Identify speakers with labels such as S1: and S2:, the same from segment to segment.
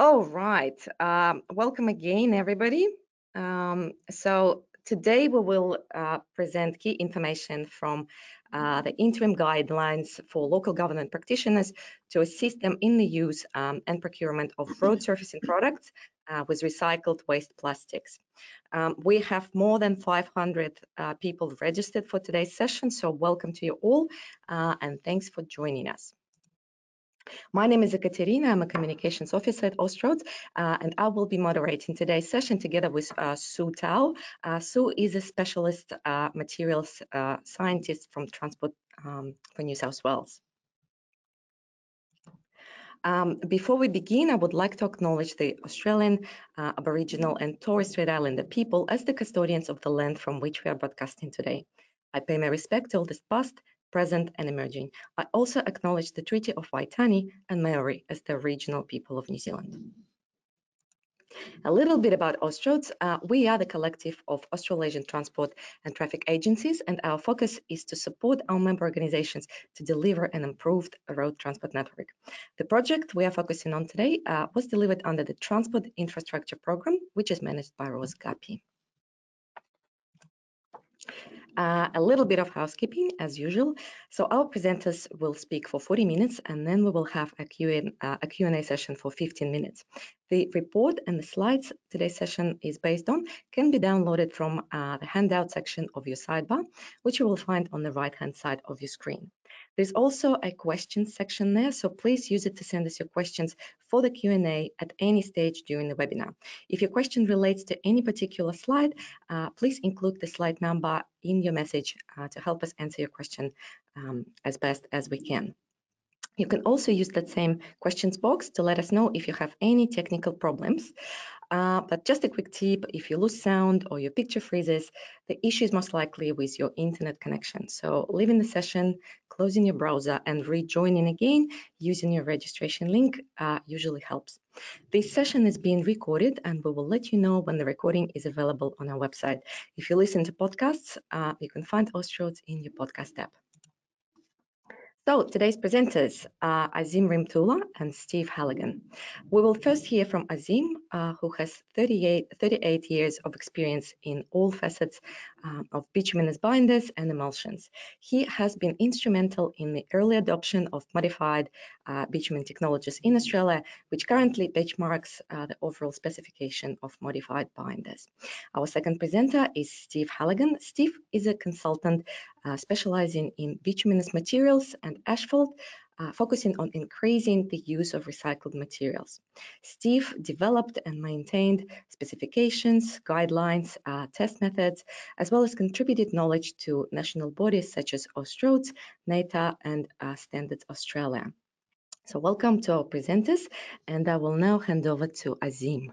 S1: All right. Um, welcome again, everybody. Um, so today we will uh, present key information from uh, the interim guidelines for local government practitioners to assist them in the use um, and procurement of road surfacing products uh, with recycled waste plastics. Um, we have more than 500 uh, people registered for today's session, so welcome to you all uh, and thanks for joining us. My name is Ekaterina. I'm a communications officer at Austroads, uh, and I will be moderating today's session together with uh, Sue Tao. Uh, Sue is a specialist uh, materials uh, scientist from Transport um, for New South Wales. Um, before we begin, I would like to acknowledge the Australian, uh, Aboriginal and Torres Strait Islander people as the custodians of the land from which we are broadcasting today. I pay my respect to eldest past, present and emerging. I also acknowledge the Treaty of Waitangi and Maori as the regional people of New Zealand. A little bit about Austroads. Uh, we are the collective of Australasian transport and traffic agencies, and our focus is to support our member organizations to deliver an improved road transport network. The project we are focusing on today uh, was delivered under the Transport Infrastructure Program, which is managed by Ross Guppy. Uh, a little bit of housekeeping as usual. So our presenters will speak for 40 minutes and then we will have a Q&A, uh, Q&A session for 15 minutes. The report and the slides today's session is based on can be downloaded from uh, the handout section of your sidebar, which you will find on the right hand side of your screen. There's also a questions section there, so please use it to send us your questions for the Q&A at any stage during the webinar. If your question relates to any particular slide, uh, please include the slide number in your message uh, to help us answer your question um, as best as we can. You can also use that same questions box to let us know if you have any technical problems. Uh, but just a quick tip, if you lose sound or your picture freezes, the issue is most likely with your internet connection. So leaving the session, closing your browser and rejoining again using your registration link uh, usually helps. This session is being recorded and we will let you know when the recording is available on our website. If you listen to podcasts, uh, you can find Austroads in your podcast app. So today's presenters are Azim Rimtula and Steve Halligan. We will first hear from Azim, uh, who has 38, 38, years of experience in all facets um, of bituminous binders and emulsions. He has been instrumental in the early adoption of modified uh, bitumen technologies in Australia, which currently benchmarks uh, the overall specification of modified binders. Our second presenter is Steve Halligan. Steve is a consultant uh, specializing in bituminous materials and asphalt, uh, focusing on increasing the use of recycled materials. Steve developed and maintained specifications, guidelines, uh, test methods, as well as contributed knowledge to national bodies such as Austroads, NATA, and uh, Standards Australia. So welcome to our presenters, and I will now hand over to Azim.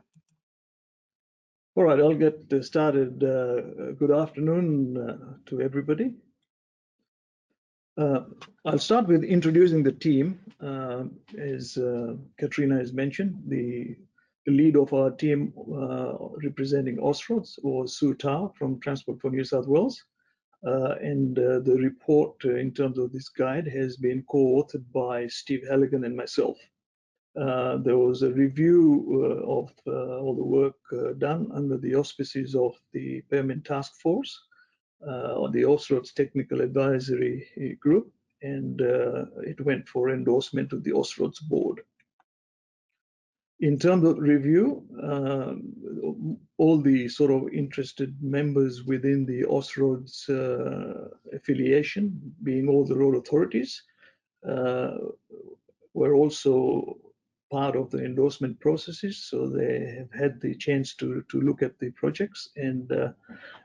S2: All right, I'll get started. Uh, good afternoon uh, to everybody. Uh, I'll start with introducing the team. Uh, as uh, Katrina has mentioned, the, the, lead of our team uh, representing Austroads was Sue Tao from Transport for New South Wales. Uh, and uh, the report in terms of this guide has been co-authored by Steve Halligan and myself. there was a review of all the work done under the auspices of the Pavement Task Force on the Austroads Technical Advisory Group, and uh, it went for endorsement of the Austroads board. In terms of review, um, all the sort of interested members within the Austroads uh, affiliation, being all the road authorities, uh, were also part of the endorsement processes, so they have had the chance to to look at the projects and uh,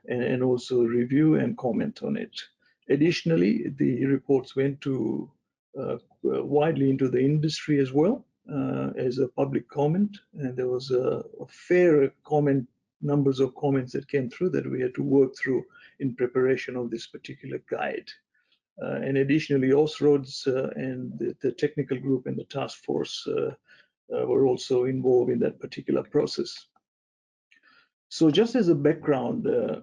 S2: and, also review and comment on it. Additionally, the reports went to uh, widely into the industry as well uh, as a public comment, and there was a, a fair comment numbers of comments that came through that we had to work through in preparation of this particular guide. Uh, and additionally, Austroads uh, and the, the, technical group and the task force uh, were also involved in that particular process. So just as a background, uh,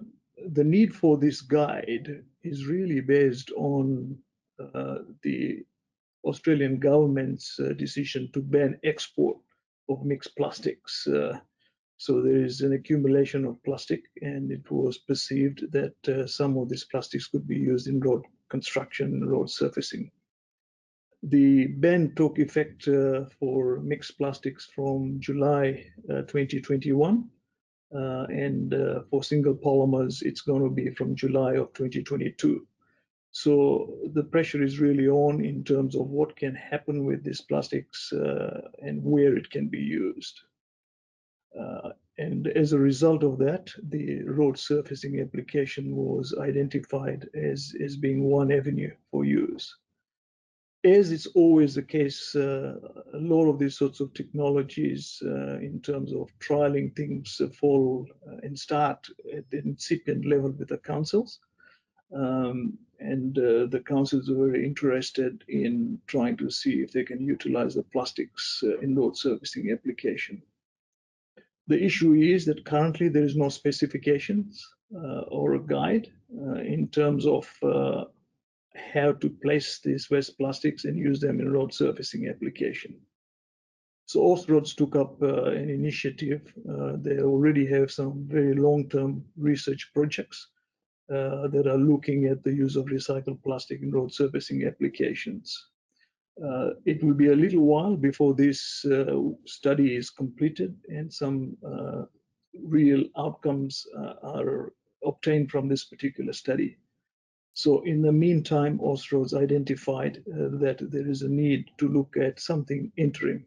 S2: the need for this guide is really based on uh, the Australian government's uh, decision to ban export of mixed plastics. Uh, so there is an accumulation of plastic and it was perceived that uh, some of these plastics could be used in road construction, road surfacing. The ban took effect uh, for mixed plastics from July uh, 2021 uh, and for single polymers, it's going to be from July of 2022. So the pressure is really on in terms of what can happen with these plastics uh, and where it can be used. Uh, and as a result of that, the road surfacing application was identified as, as being one avenue for use. As it's always the case, uh, a lot of these sorts of technologies uh, in terms of trialing things fall uh, and start at the incipient level with the councils. Um, and uh, the councils are very interested in trying to see if they can utilize the plastics uh, in road surfacing application. The issue is that currently there is no specifications uh, or a guide uh, in terms of uh, how to place these waste plastics and use them in road surfacing application. So Austroads took up uh, an initiative. they already have some very long-term research projects uh, that are looking at the use of recycled plastic in road surfacing applications. Uh, it will be a little while before this uh, study is completed and some uh, real outcomes uh, are obtained from this particular study. So in the meantime, Austroads identified uh, that there is a need to look at something interim,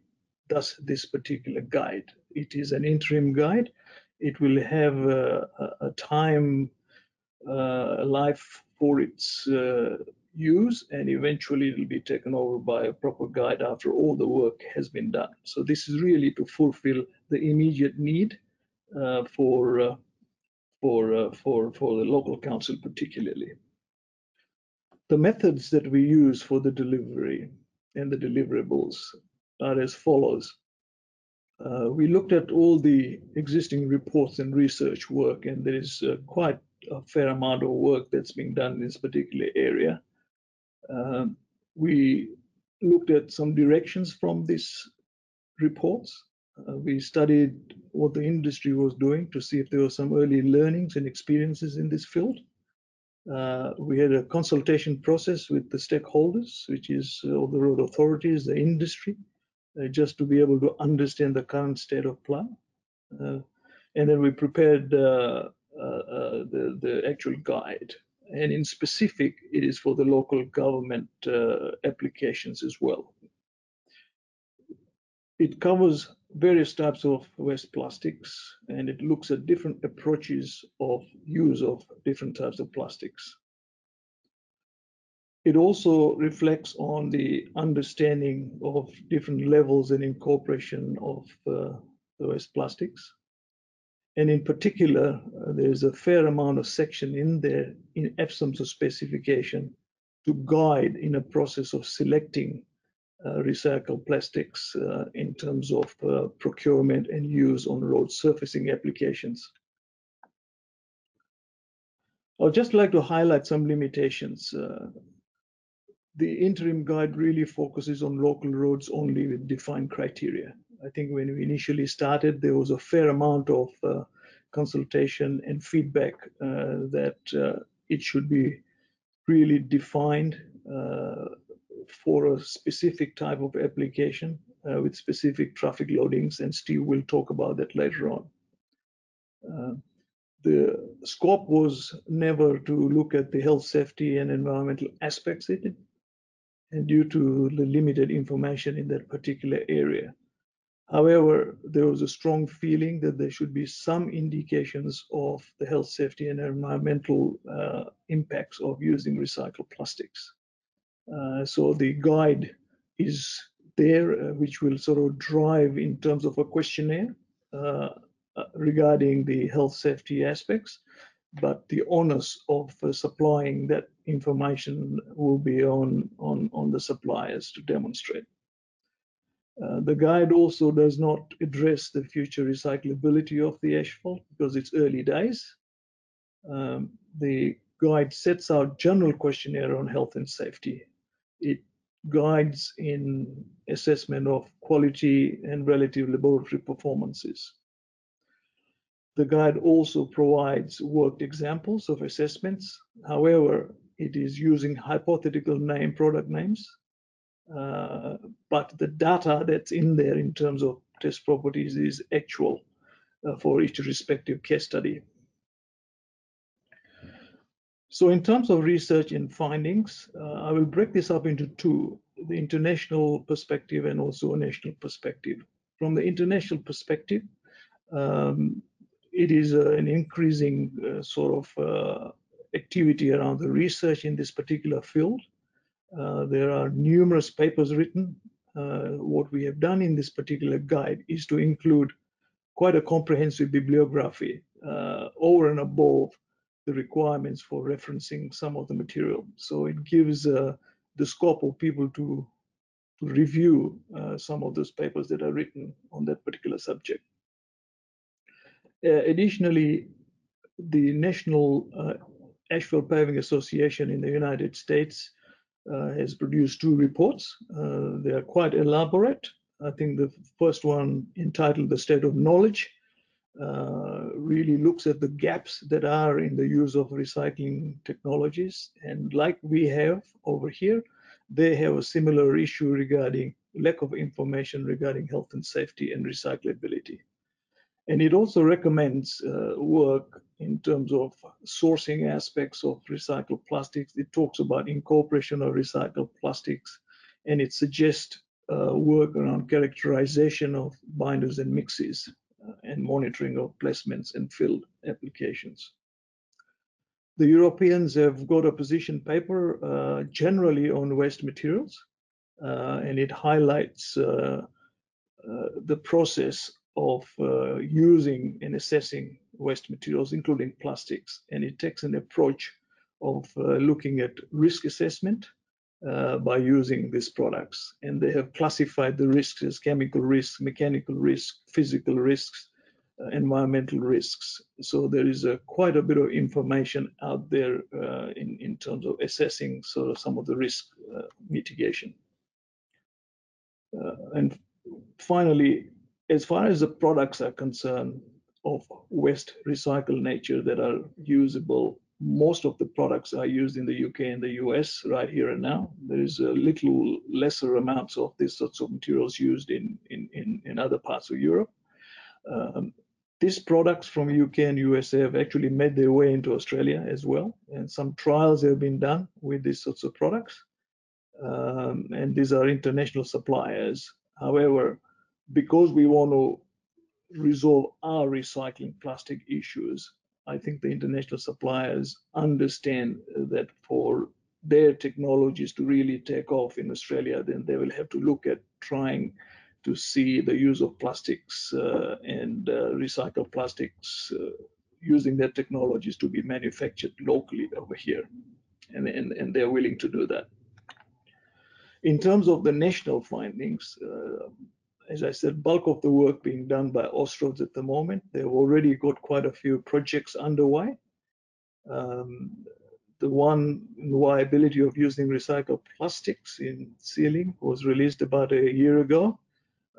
S2: thus this particular guide. It is an interim guide. It will have a, a time uh, life for its uh, use and eventually it'll be taken over by a proper guide after all the work has been done. So this is really to fulfill the immediate need uh, for, uh, for, uh, for, for the local council particularly. The methods that we use for the delivery and the deliverables are as follows. Uh, we looked at all the existing reports and research work, and there is uh, quite a fair amount of work that's being done in this particular area. Um, we looked at some directions from these reports. Uh, we studied what the industry was doing to see if there were some early learnings and experiences in this field. Uh, we had a consultation process with the stakeholders, which is uh, all the road authorities, the industry, uh, just to be able to understand the current state of play. Uh, and then we prepared uh, uh, the, the actual guide. And in specific, it is for the local government applications as well. It covers various types of waste plastics and it looks at different approaches of use of different types of plastics. It also reflects on the understanding of different levels and incorporation of uh, the waste plastics. And in particular, uh, there's a fair amount of section in there in of specification to guide in a process of selecting recycled plastics uh, in terms of uh, procurement and use on road surfacing applications. I'd just like to highlight some limitations. Uh, the interim guide really focuses on local roads only with defined criteria. I think when we initially started, there was a fair amount of uh, consultation and feedback uh, that uh, it should be really defined uh, for a specific type of application uh, with specific traffic loadings, and Steve will talk about that later on. Uh, the scope was never to look at the health, safety, and environmental aspects in it, and due to the limited information in that particular area. However, there was a strong feeling that there should be some indications of the health, safety, and environmental uh, impacts of using recycled plastics. Uh, so the guide is there, uh, which will sort of drive in terms of a questionnaire uh, regarding the health, safety aspects, but the onus of uh, supplying that information will be on, on, on the suppliers to demonstrate. Uh, the guide also does not address the future recyclability of the asphalt because it's early days. Um, the guide sets out general questionnaire on health and safety. It guides in assessment of quality and relative laboratory performances. The guide also provides worked examples of assessments. However, it is using hypothetical name product names, uh, but the data that's in there in terms of test properties is actual uh, for each respective case study. So in terms of research and findings, uh, I will break this up into two, the international perspective and also a national perspective. From the international perspective, um, it is uh, an increasing uh, sort of uh, activity around the research in this particular field. Uh, there are numerous papers written. Uh, what we have done in this particular guide is to include quite a comprehensive bibliography over and above the requirements for referencing some of the material. So it gives uh, the scope of people to, to review uh, some of those papers that are written on that particular subject. Uh, additionally, the National uh, Asphalt Paving Association in the United States uh, has produced two reports. Uh, they are quite elaborate. I think the first one entitled The State of Knowledge really looks at the gaps that are in the use of recycling technologies. And like we have over here, they have a similar issue regarding lack of information regarding health and safety and recyclability. And it also recommends uh, work in terms of sourcing aspects of recycled plastics. It talks about incorporation of recycled plastics, and it suggests uh, work around characterization of binders and mixes. Uh, and monitoring of placements and field applications. The Europeans have got a position paper uh, generally on waste materials, uh, and it highlights uh, uh the process of uh, using and assessing waste materials, including plastics. And it takes an approach of looking at risk assessment, uh, by using these products. And they have classified the risks as chemical risks, mechanical risks, physical risks, uh, environmental risks. So there is a, quite a bit of information out there uh, in, in terms of assessing sort of some of the risk uh, mitigation. Uh, and finally, as far as the products are concerned of waste recycled nature that are usable most of the products are used in the UK and the US right here and now. There is a little lesser amounts of these sorts of materials used in, in, in, in other parts of Europe. Um, these products from UK and USA have actually made their way into Australia as well. And some trials have been done with these sorts of products. Um, and these are international suppliers. However, because we want to resolve our recycling plastic issues, I think the international suppliers understand that for their technologies to really take off in Australia, then they will have to look at trying to see the use of plastics uh, and uh, recycled plastics uh, using their technologies to be manufactured locally over here. And, and, and they're willing to do that. In terms of the national findings, uh, as I said, bulk of the work being done by Austroads at the moment. They've already got quite a few projects underway. Um, the one the viability of using recycled plastics in sealing was released about a year ago.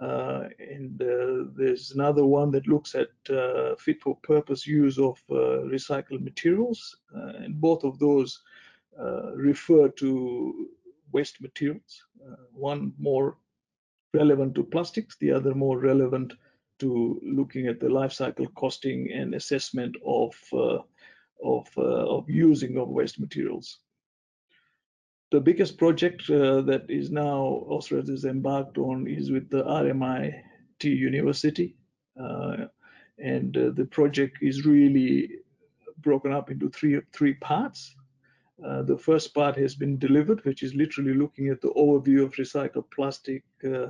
S2: Uh, and uh, there's another one that looks at uh, fit for purpose use of uh, recycled materials. Uh, and both of those uh, refer to waste materials. one more relevant to plastics, the other more relevant to looking at the life cycle costing and assessment of uh, of, uh, of using of waste materials. The biggest project uh, that is now Austroads is embarked on is with the RMIT University. Uh, and uh, the project is really broken up into three, three parts. Uh, the first part has been delivered, which is literally looking at the overview of recycled plastic uh,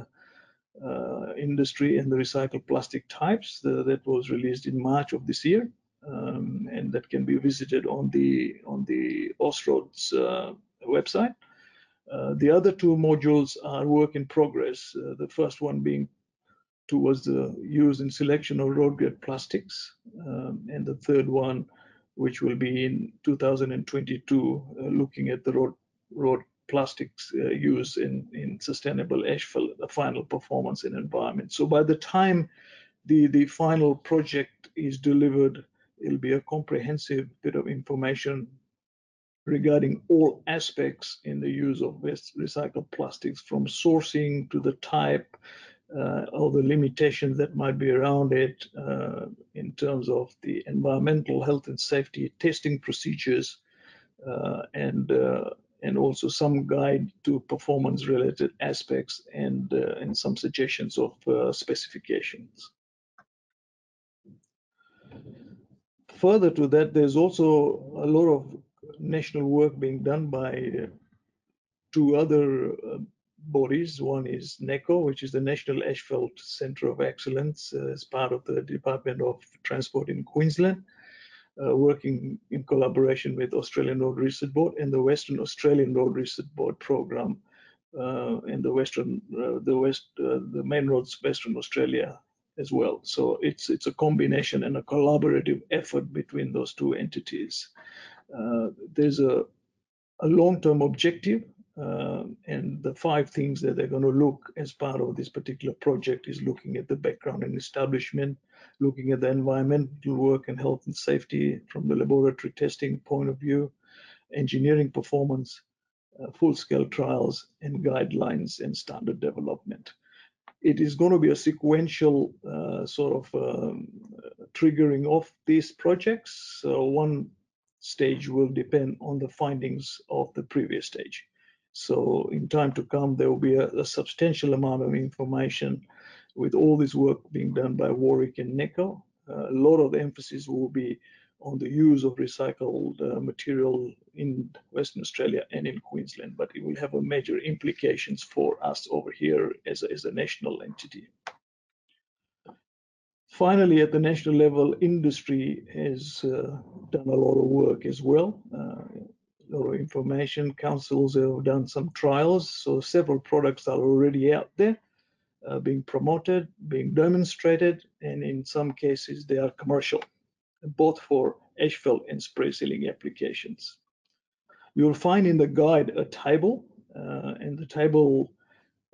S2: industry and the recycled plastic types. The, that was released in March of this year, um, and that can be visited on the on the Austroads uh, website. Uh, the other two modules are work in progress. Uh, the first one being towards the use and selection of road grade plastics, um, and the third one, which will be in 2022, uh, looking at the road road plastics uh, use in, in sustainable asphalt, the final performance in environment. So by the time the, the final project is delivered, it'll be a comprehensive bit of information regarding all aspects in the use of recycled plastics from sourcing to the type, uh, all the limitations that might be around it uh, in terms of the environmental health and safety testing procedures uh, and uh, and also some guide to performance related aspects and uh, and some suggestions of uh, specifications. Further to that, there's also a lot of national work being done by two other bodies. One is NACOE, which is the National Asphalt Centre of Excellence uh, as part of the Department of Transport in Queensland, uh, working in collaboration with Australian Road Research Board and the Western Australian Road Research Board program uh, in the Western, uh, the West, uh, the main roads Western Australia as well. So it's it's a combination and a collaborative effort between those two entities. Uh, there's a a long-term objective uh, and the five things that they're going to look as part of this particular project is looking at the background and establishment, looking at the environmental work and health and safety from the laboratory testing point of view, engineering performance, uh, full-scale trials, and guidelines and standard development. It is going to be a sequential uh, sort of um, triggering of these projects. So one stage will depend on the findings of the previous stage. So in time to come, there will be a, a substantial amount of information with all this work being done by WARRIP and NACOE. Uh, a lot of emphasis will be on the use of recycled uh, material in Western Australia and in Queensland, but it will have a major implications for us over here as a, as a national entity. Finally, at the national level, industry has uh, done a lot of work as well. Uh, of information. Councils have done some trials, so several products are already out there, uh, being promoted, being demonstrated, and in some cases they are commercial, both for asphalt and spray sealing applications. You'll find in the guide a table, uh, and the table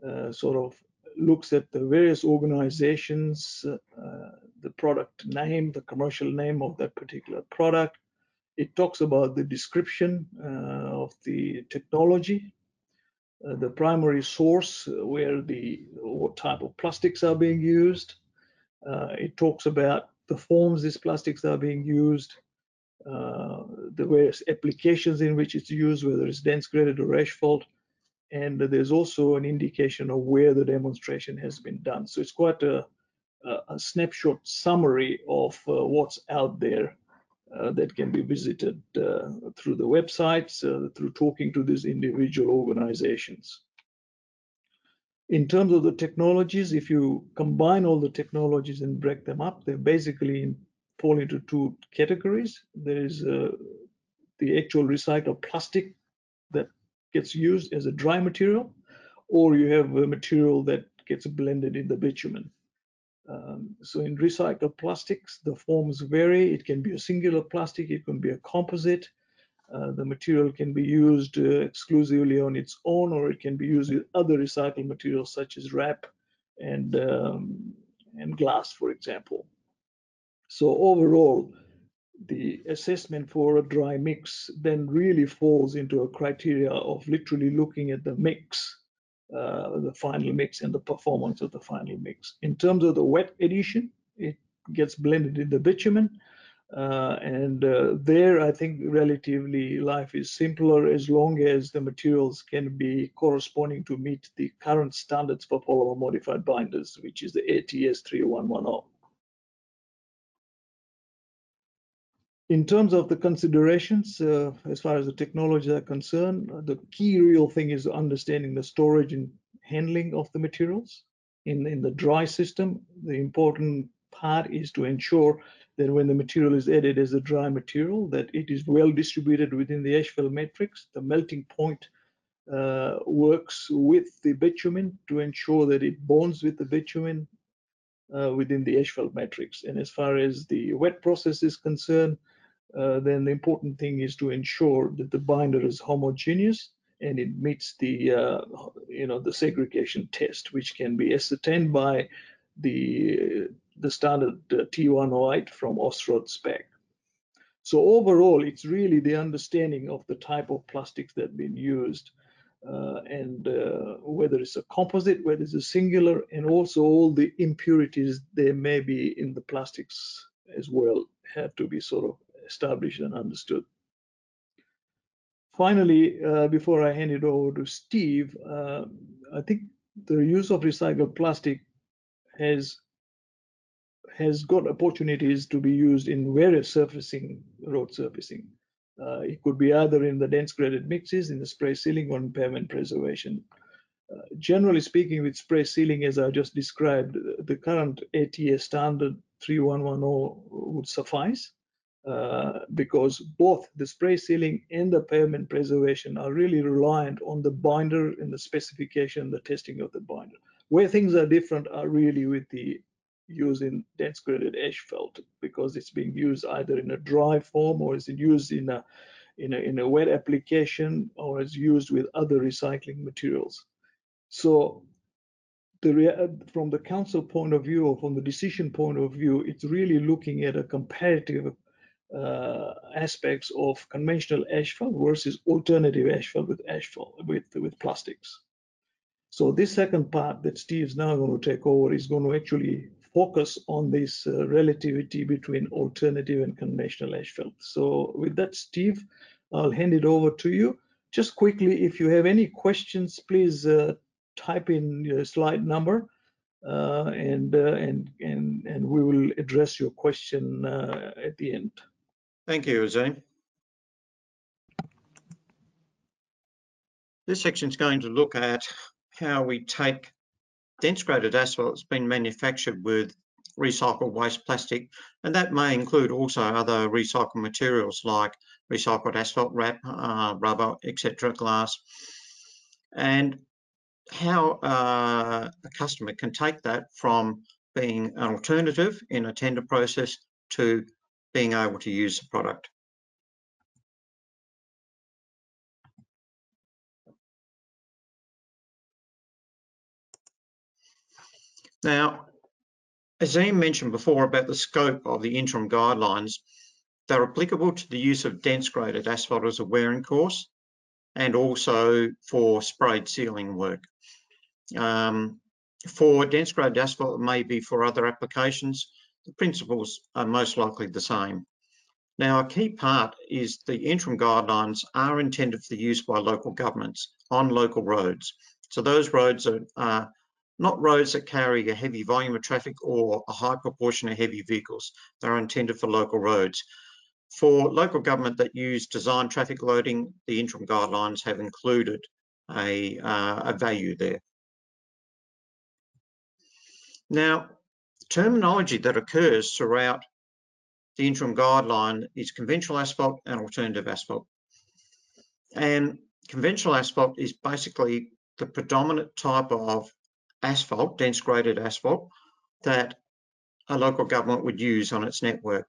S2: uh, sort of looks at the various organizations, uh, the product name, the commercial name of that particular product, it talks about the description uh, of the technology, uh, the primary source uh, where the what type of plastics are being used. it talks about the forms these plastics are being used, uh, the various applications in which it's used, whether it's dense graded or asphalt, and there's also an indication of where the demonstration has been done. So it's quite a, a snapshot summary of uh, what's out there that can be visited uh, through the websites, uh, through talking to these individual organizations. In terms of the technologies, if you combine all the technologies and break them up, they basically fall into two categories. There is uh, the actual recycled plastic that gets used as a dry material, or you have a material that gets blended in the bitumen. Um, so in recycled plastics, the forms vary. It can be a singular plastic, it can be a composite. Uh, the material can be used uh, exclusively on its own, or it can be used with other recycled materials such as RAP and, um, and glass, for example. So overall, the assessment for a dry mix then really falls into a criteria of literally looking at the mix uh, the final mix and the performance of the final mix. In terms of the wet addition, it gets blended in the bitumen. Uh, and uh, there, I think relatively life is simpler as long as the materials can be corresponding to meet the current standards for polymer modified binders, which is the ATS 3110. In terms of the considerations, uh, as far as the technologies are concerned, the key real thing is understanding the storage and handling of the materials. In, in the dry system, the important part is to ensure that when the material is added as a dry material, that it is well distributed within the asphalt matrix. The melting point uh, works with the bitumen to ensure that it bonds with the bitumen uh, within the asphalt matrix. And as far as the wet process is concerned, uh, then the important thing is to ensure that the binder is homogeneous and it meets the uh, you know the segregation test, which can be ascertained by the the standard uh, T108 from Austroads spec. So overall, it's really the understanding of the type of plastics that have been used uh, and uh, whether it's a composite, whether it's a singular, and also all the impurities there may be in the plastics as well have to be sort of established and understood. Finally, uh, before I hand it over to Steve, uh, I think the use of recycled plastic has has got opportunities to be used in various surfacing, road surfacing. Uh, it could be either in the dense graded mixes, in the spray sealing, or in pavement preservation. Uh, generally speaking, with spray sealing, as I just described, the current ATS standard 3110 would suffice uh, because both the spray sealing and the pavement preservation are really reliant on the binder and the specification, the testing of the binder. Where things are different are really with the use in dense graded asphalt because it's being used either in a dry form or is it used in a in a, in a wet application or is used with other recycling materials. So the, from the council point of view or from the decision point of view, it's really looking at a comparative uh, aspects of conventional asphalt versus alternative asphalt with asphalt with with plastics. So this second part that Steve's now going to take over is going to actually focus on this uh, relativity between alternative and conventional asphalt. So with that, Steve, I'll hand it over to you. Just quickly, if you have any questions, please uh, type in your slide number uh, and, uh, and, and, and we will address your question uh, at the end.
S3: Thank you, Azim. This section is going to look at how we take dense graded asphalt that's been manufactured with recycled waste plastic, and that may include also other recycled materials like recycled asphalt RAP, uh, rubber, etc., glass, and how uh, a customer can take that from being an alternative in a tender process to being able to use the product. Now, as Ian mentioned before about the scope of the interim guidelines, they're applicable to the use of dense graded asphalt as a wearing course and also for sprayed sealing work. Um, for dense graded asphalt, it may be for other applications. The principles are most likely the same. Now, a key part is the interim guidelines are intended for the use by local governments on local roads. So those roads are, are not roads that carry a heavy volume of traffic or a high proportion of heavy vehicles. They're intended for local roads. For local government that use design traffic loading, the interim guidelines have included a, uh, a value there. Now, terminology that occurs throughout the interim guideline is conventional asphalt and alternative asphalt. And conventional asphalt is basically the predominant type of asphalt, dense graded asphalt, that a local government would use on its network.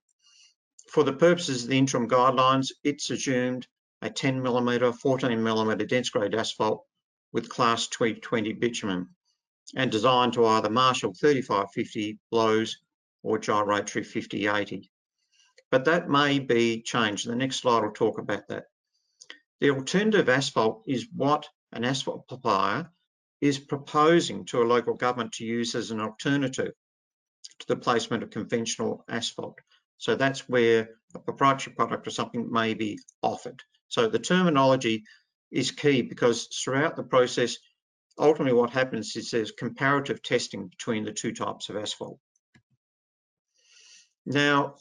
S3: For the purposes of the interim guidelines, it's assumed a 10 millimetre, 14 millimetre dense grade asphalt with class 2020 bitumen and designed to either Marshall 3550 blows or gyratory 5080. But that may be changed. The next slide will talk about that. The alternative asphalt is what an asphalt supplier is proposing to a local government to use as an alternative to the placement of conventional asphalt. So that's where a proprietary product or something may be offered. So the terminology is key because throughout the process, ultimately what happens is there's comparative testing between the two types of asphalt. Now,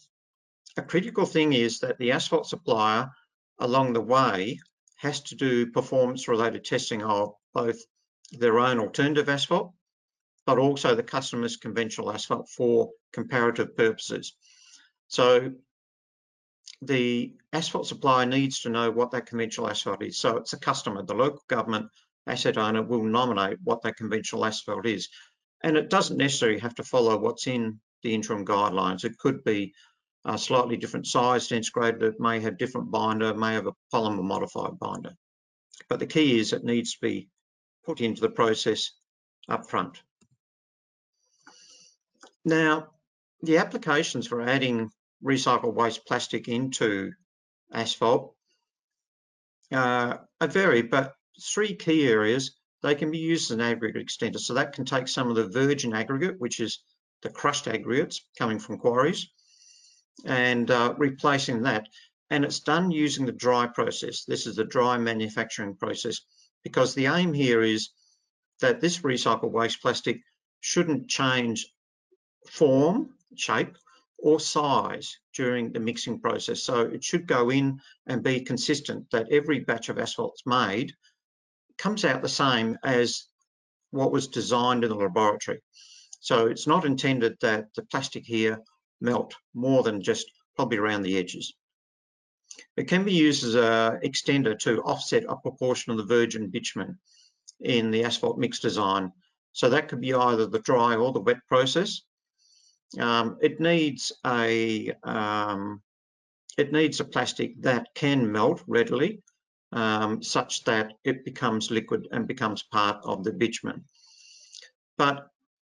S3: a critical thing is that the asphalt supplier along the way has to do performance related testing of both their own alternative asphalt, but also the customer's conventional asphalt for comparative purposes. So the asphalt supplier needs to know what that conventional asphalt is. So it's the customer, the local government asset owner will nominate what that conventional asphalt is. And it doesn't necessarily have to follow what's in the interim guidelines. It could be a slightly different size, dense graded, it may have different binder, may have a polymer modified binder. But the key is it needs to be put into the process up front. Now, the applications for adding recycled waste plastic into asphalt uh, are varied, but three key areas, they can be used as an aggregate extender. So that can take some of the virgin aggregate, which is the crushed aggregates coming from quarries, and uh, replacing that. And it's done using the dry process. This is the dry manufacturing process, because the aim here is that this recycled waste plastic shouldn't change form, shape, or size during the mixing process. So it should go in and be consistent that every batch of asphalt's made comes out the same as what was designed in the laboratory. So it's not intended that the plastic here melt more than just probably around the edges. It can be used as an extender to offset a proportion of the virgin bitumen in the asphalt mix design. So that could be either the dry or the wet process. Um, it needs a um, it needs a plastic that can melt readily, um, such that it becomes liquid and becomes part of the bitumen. But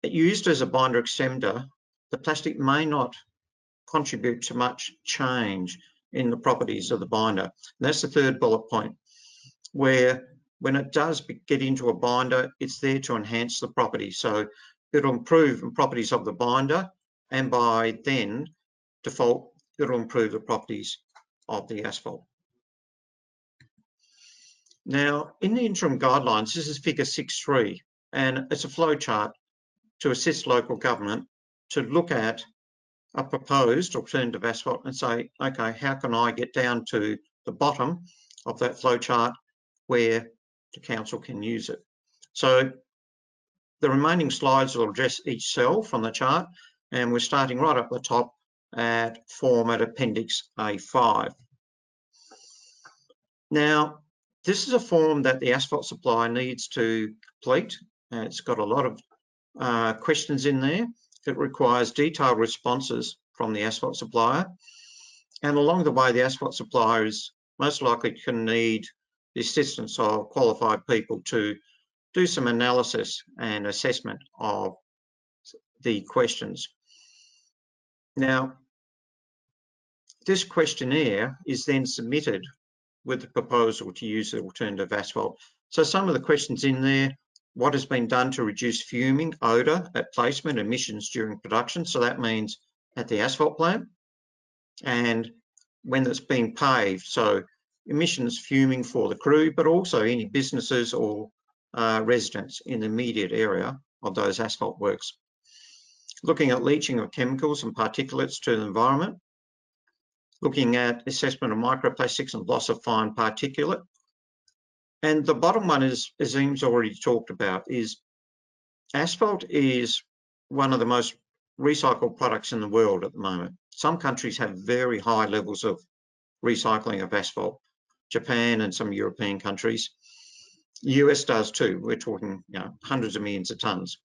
S3: used as a binder extender, the plastic may not contribute to much change in the properties of the binder. And that's the third bullet point, where when it does get into a binder, it's there to enhance the property. So it'll improve the properties of the binder and by then default it'll improve the properties of the asphalt. Now in the interim guidelines, this is figure 6.3 and it's a flow chart to assist local government to look at a proposed alternative asphalt and say, okay, how can I get down to the bottom of that flow chart where the council can use it. So the remaining slides will address each cell from the chart and we're starting right up the top at form at Appendix A5. Now, this is a form that the asphalt supplier needs to complete. Uh, it's got a lot of uh, questions in there. It requires detailed responses from the asphalt supplier. And along the way, the asphalt supplier is most likely can need the assistance of qualified people to do some analysis and assessment of the questions. Now, this questionnaire is then submitted with the proposal to use the alternative asphalt. So some of the questions in there, what has been done to reduce fuming, odour at placement, emissions during production. So that means at the asphalt plant and when it's being paved. So emissions fuming for the crew, but also any businesses or uh, residents in the immediate area of those asphalt works looking at leaching of chemicals and particulates to the environment, looking at assessment of microplastics and loss of fine particulate. And the bottom one is, as Eames already talked about, is asphalt is one of the most recycled products in the world at the moment. Some countries have very high levels of recycling of asphalt, Japan and some European countries. US does too. We're talking you know, hundreds of millions of tons.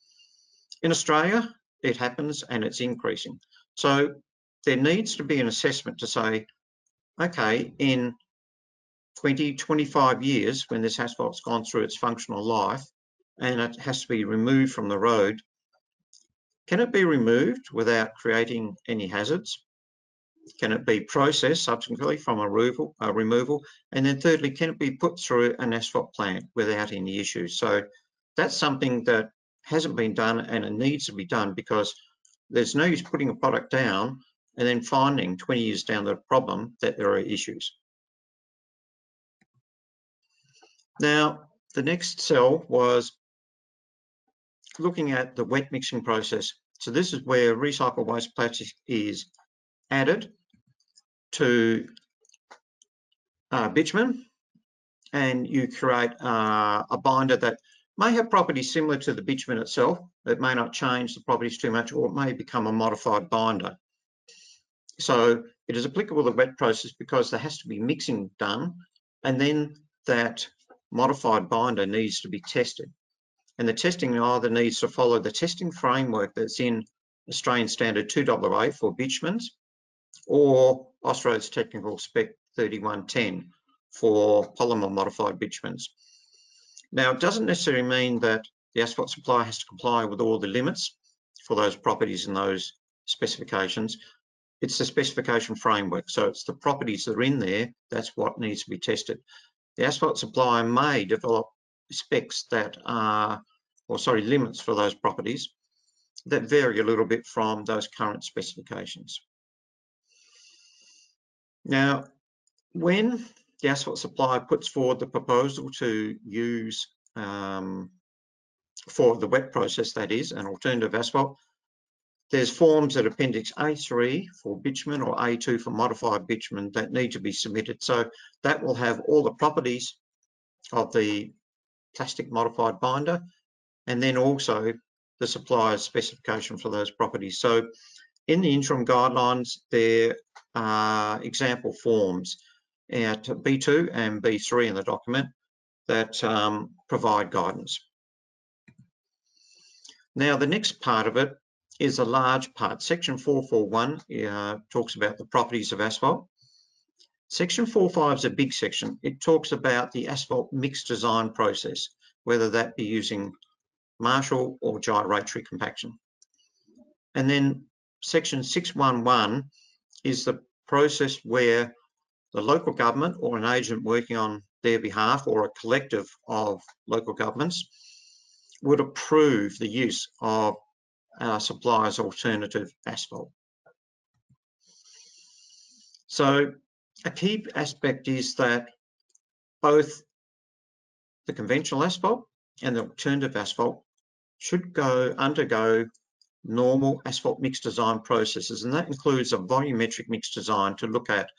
S3: In Australia, it happens and it's increasing. So there needs to be an assessment to say, okay, in 20, 25 years, when this asphalt's gone through its functional life and it has to be removed from the road, can it be removed without creating any hazards? Can it be processed subsequently from a removal, a removal? And then thirdly, can it be put through an asphalt plant without any issues? So that's something that hasn't been done and it needs to be done because there's no use putting a product down and then finding 20 years down the problem that there are issues. Now, the next cell was looking at the wet mixing process. So this is where recycled waste plastic is added to uh, bitumen and you create uh, a binder that may have properties similar to the bitumen itself. It may not change the properties too much or it may become a modified binder. So it is applicable to the wet process because there has to be mixing done and then that modified binder needs to be tested. And the testing either needs to follow the testing framework that's in Australian Standard 2AA for bitumens or Austroads Technical Spec 3110 for polymer modified bitumens. Now, it doesn't necessarily mean that the asphalt supplier has to comply with all the limits for those properties and those specifications. It's the specification framework. So it's the properties that are in there, that's what needs to be tested. The asphalt supplier may develop specs that are, or sorry, limits for those properties that vary a little bit from those current specifications. Now, when the asphalt supplier puts forward the proposal to use um, for the wet process, that is, an alternative asphalt, there's forms at Appendix A3 for bitumen or A2 for modified bitumen that need to be submitted. So that will have all the properties of the plastic modified binder and then also the supplier's specification for those properties. So in the interim guidelines, there are example forms at B2 and B3 in the document that um, provide guidance. Now, the next part of it is a large part. Section 441 uh, talks about the properties of asphalt. Section 45 is a big section. It talks about the asphalt mix design process, whether that be using Marshall or gyratory compaction. And then section 611 is the process where the local government or an agent working on their behalf or a collective of local governments would approve the use of our supplier's alternative asphalt. So a key aspect is that both the conventional asphalt and the alternative asphalt should go undergo normal asphalt mix design processes, and that includes a volumetric mix design to look at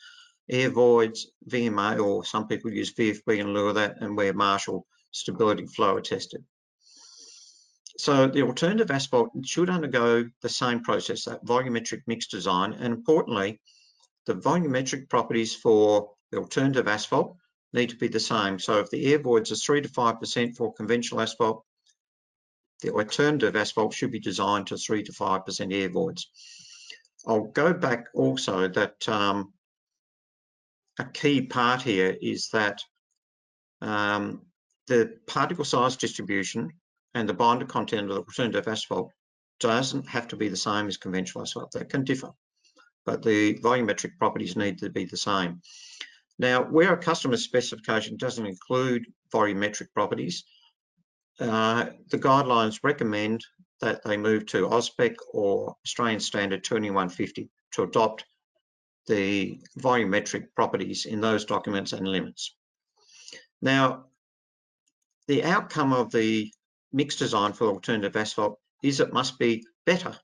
S3: air voids, VMA, or some people use VFB in lieu of that, and where Marshall stability flow are tested. So the alternative asphalt should undergo the same process, that volumetric mix design, and importantly, the volumetric properties for the alternative asphalt need to be the same. So if the air voids are 3 to 5% for conventional asphalt, the alternative asphalt should be designed to 3 to 5% air voids. I'll go back also that um, a key part here is that um, the particle size distribution and the binder content of the alternative asphalt doesn't have to be the same as conventional asphalt. They can differ, but the volumetric properties need to be the same. Now, where a customer specification doesn't include volumetric properties, uh, the guidelines recommend that they move to AUSPEC or Australian Standard 2150 to adopt the volumetric properties in those documents and limits. Now, the outcome of the mix design for alternative asphalt is it must be better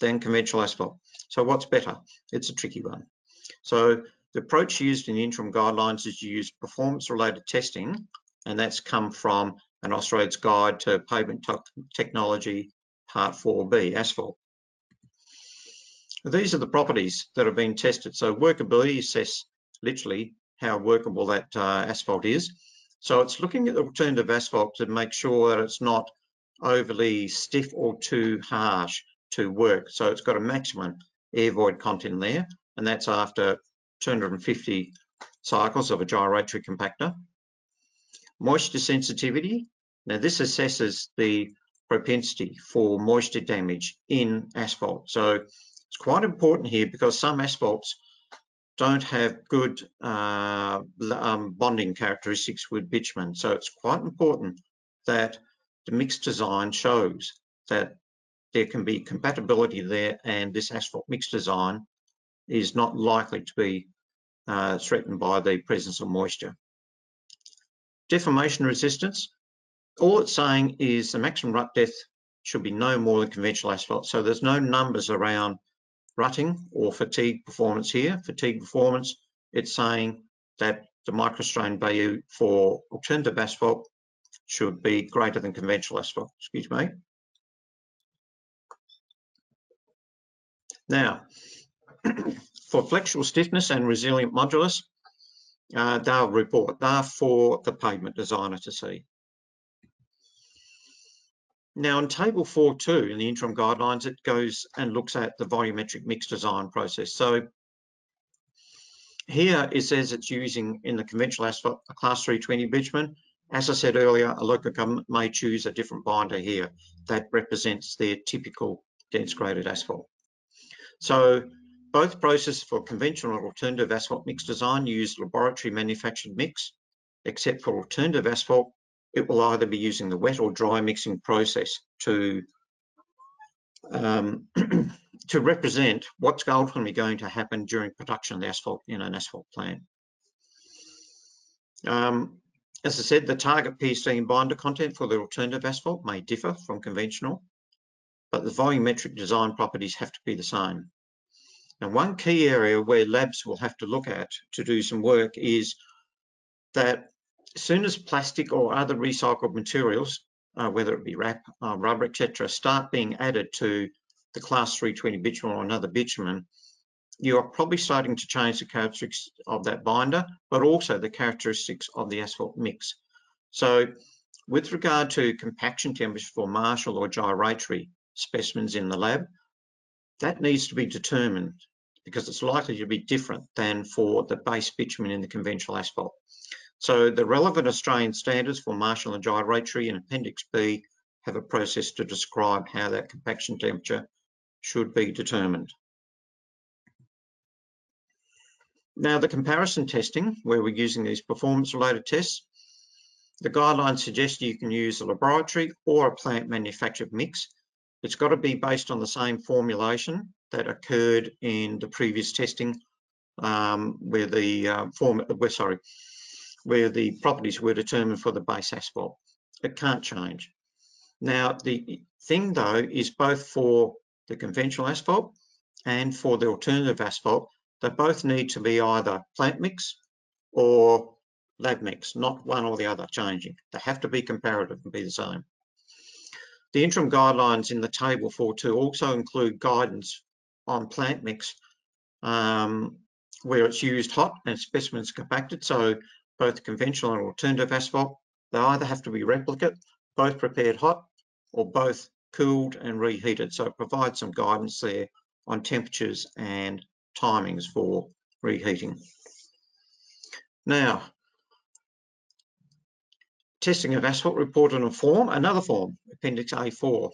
S3: than conventional asphalt. So what's better? It's a tricky one. So the approach used in the interim guidelines is to use performance related testing, and that's come from an Austroads Guide to Pavement Technology Part 4B, asphalt. These are the properties that have been tested. So workability assess literally how workable that uh, asphalt is. So it's looking at the alternative asphalt to make sure that it's not overly stiff or too harsh to work. So it's got a maximum air void content there, and that's after 250 cycles of a gyratory compactor. Moisture sensitivity, now this assesses the propensity for moisture damage in asphalt. So it's quite important here because some asphalts don't have good uh, um, bonding characteristics with bitumen. So it's quite important that the mix design shows that there can be compatibility there and this asphalt mix design is not likely to be uh, threatened by the presence of moisture. Deformation resistance, all it's saying is the maximum rut depth should be no more than conventional asphalt. So there's no numbers around rutting or fatigue performance here. Fatigue performance, it's saying that the microstrain value for alternative asphalt should be greater than conventional asphalt, excuse me. Now, for flexural stiffness and resilient modulus, uh, they'll report, they're for the pavement designer to see. Now in table 4.2 in the interim guidelines, it goes and looks at the volumetric mix design process. So here it says it's using in the conventional asphalt a class 320 bitumen. As I said earlier, a local government may choose a different binder here that represents their typical dense graded asphalt. So both processes for conventional or alternative asphalt mix design use laboratory manufactured mix, except for alternative asphalt, it will either be using the wet or dry mixing process to um, to represent what's ultimately going to happen during production of the asphalt in an asphalt plant. Um, as I said, the target PSD and binder content for the alternative asphalt may differ from conventional, but the volumetric design properties have to be the same. Now, one key area where labs will have to look at to do some work is that soon as plastic or other recycled materials, uh, whether it be RAP, uh, rubber, etc., start being added to the class 320 bitumen or another bitumen, you are probably starting to change the characteristics of that binder, but also the characteristics of the asphalt mix. So with regard to compaction temperature for Marshall or gyratory specimens in the lab, that needs to be determined because it's likely to be different than for the base bitumen in the conventional asphalt. So the relevant Australian standards for Marshall and gyratory in Appendix B have a process to describe how that compaction temperature should be determined. Now the comparison testing, where we're using these performance related tests, the guidelines suggest you can use a laboratory or a plant manufactured mix. It's got to be based on the same formulation that occurred in the previous testing um, where the uh, form, where, sorry, where the properties were determined for the base asphalt. It can't change. Now, the thing though is both for the conventional asphalt and for the alternative asphalt, they both need to be either plant mix or lab mix, not one or the other changing. They have to be comparative and be the same. The interim guidelines in the table 4.2 also include guidance on plant mix um, where it's used hot and specimens compacted. So both conventional and alternative asphalt, they either have to be replicate, both prepared hot, or both cooled and reheated. So it provides some guidance there on temperatures and timings for reheating. Now, testing of asphalt reported a form, another form, Appendix A4.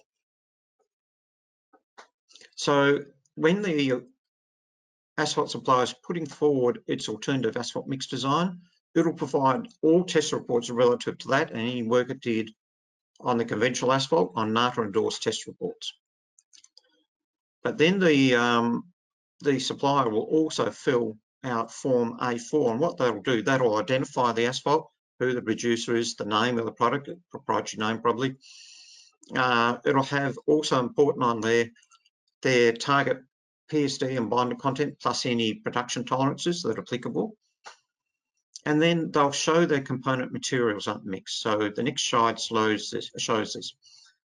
S3: So when the asphalt supplier is putting forward its alternative asphalt mix design, it'll provide all test reports relative to that and any work it did on the conventional asphalt on NATA endorsed test reports. But then the, um, the supplier will also fill out form A4 and what that'll do, that'll identify the asphalt, who the producer is, the name of the product, proprietary name probably. Uh, it'll have also important on there their target PSD and binder content plus any production tolerances that are applicable and then they'll show their component materials on the mix. So the next slide shows this, shows this,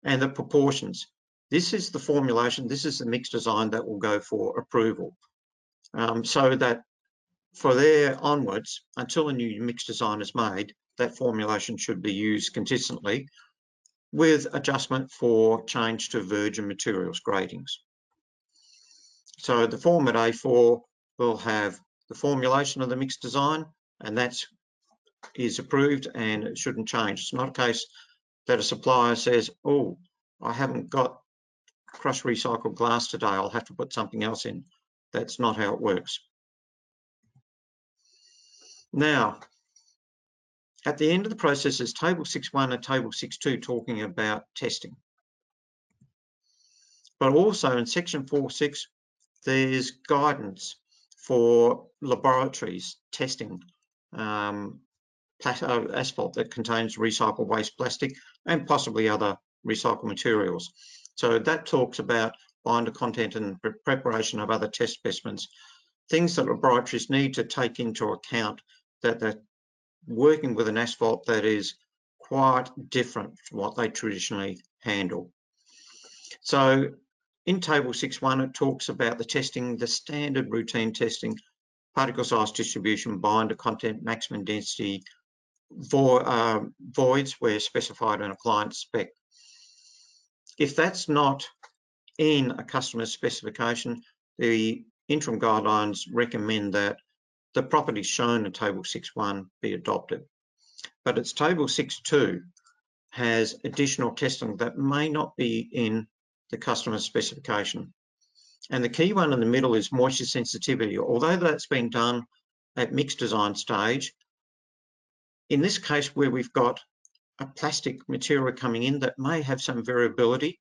S3: and the proportions. This is the formulation, this is the mix design that will go for approval. Um, so that for there onwards, until a new mix design is made, that formulation should be used consistently with adjustment for change to virgin materials gradings. So the format A4 will have the formulation of the mix design, and that is approved and it shouldn't change. It's not a case that a supplier says, oh, I haven't got crushed recycled glass today, I'll have to put something else in. That's not how it works. Now, at the end of the process is table 6.1 and table 6.2 talking about testing. But also in section 4.6, there's guidance for laboratories testing um, uh, asphalt that contains recycled waste plastic and possibly other recycled materials. So that talks about binder content and preparation of other test specimens, things that laboratories need to take into account that they're working with an asphalt that is quite different from what they traditionally handle. So in table 6.1, it talks about the testing, the standard routine testing particle size distribution, binder content, maximum density, vo uh, voids where specified in a client spec. If that's not in a customer specification, the interim guidelines recommend that the properties shown in Table 6.1 be adopted. But it's Table 6.2 has additional testing that may not be in the customer specification. And the key one in the middle is moisture sensitivity. Although that's been done at mixed design stage, in this case where we've got a plastic material coming in that may have some variability,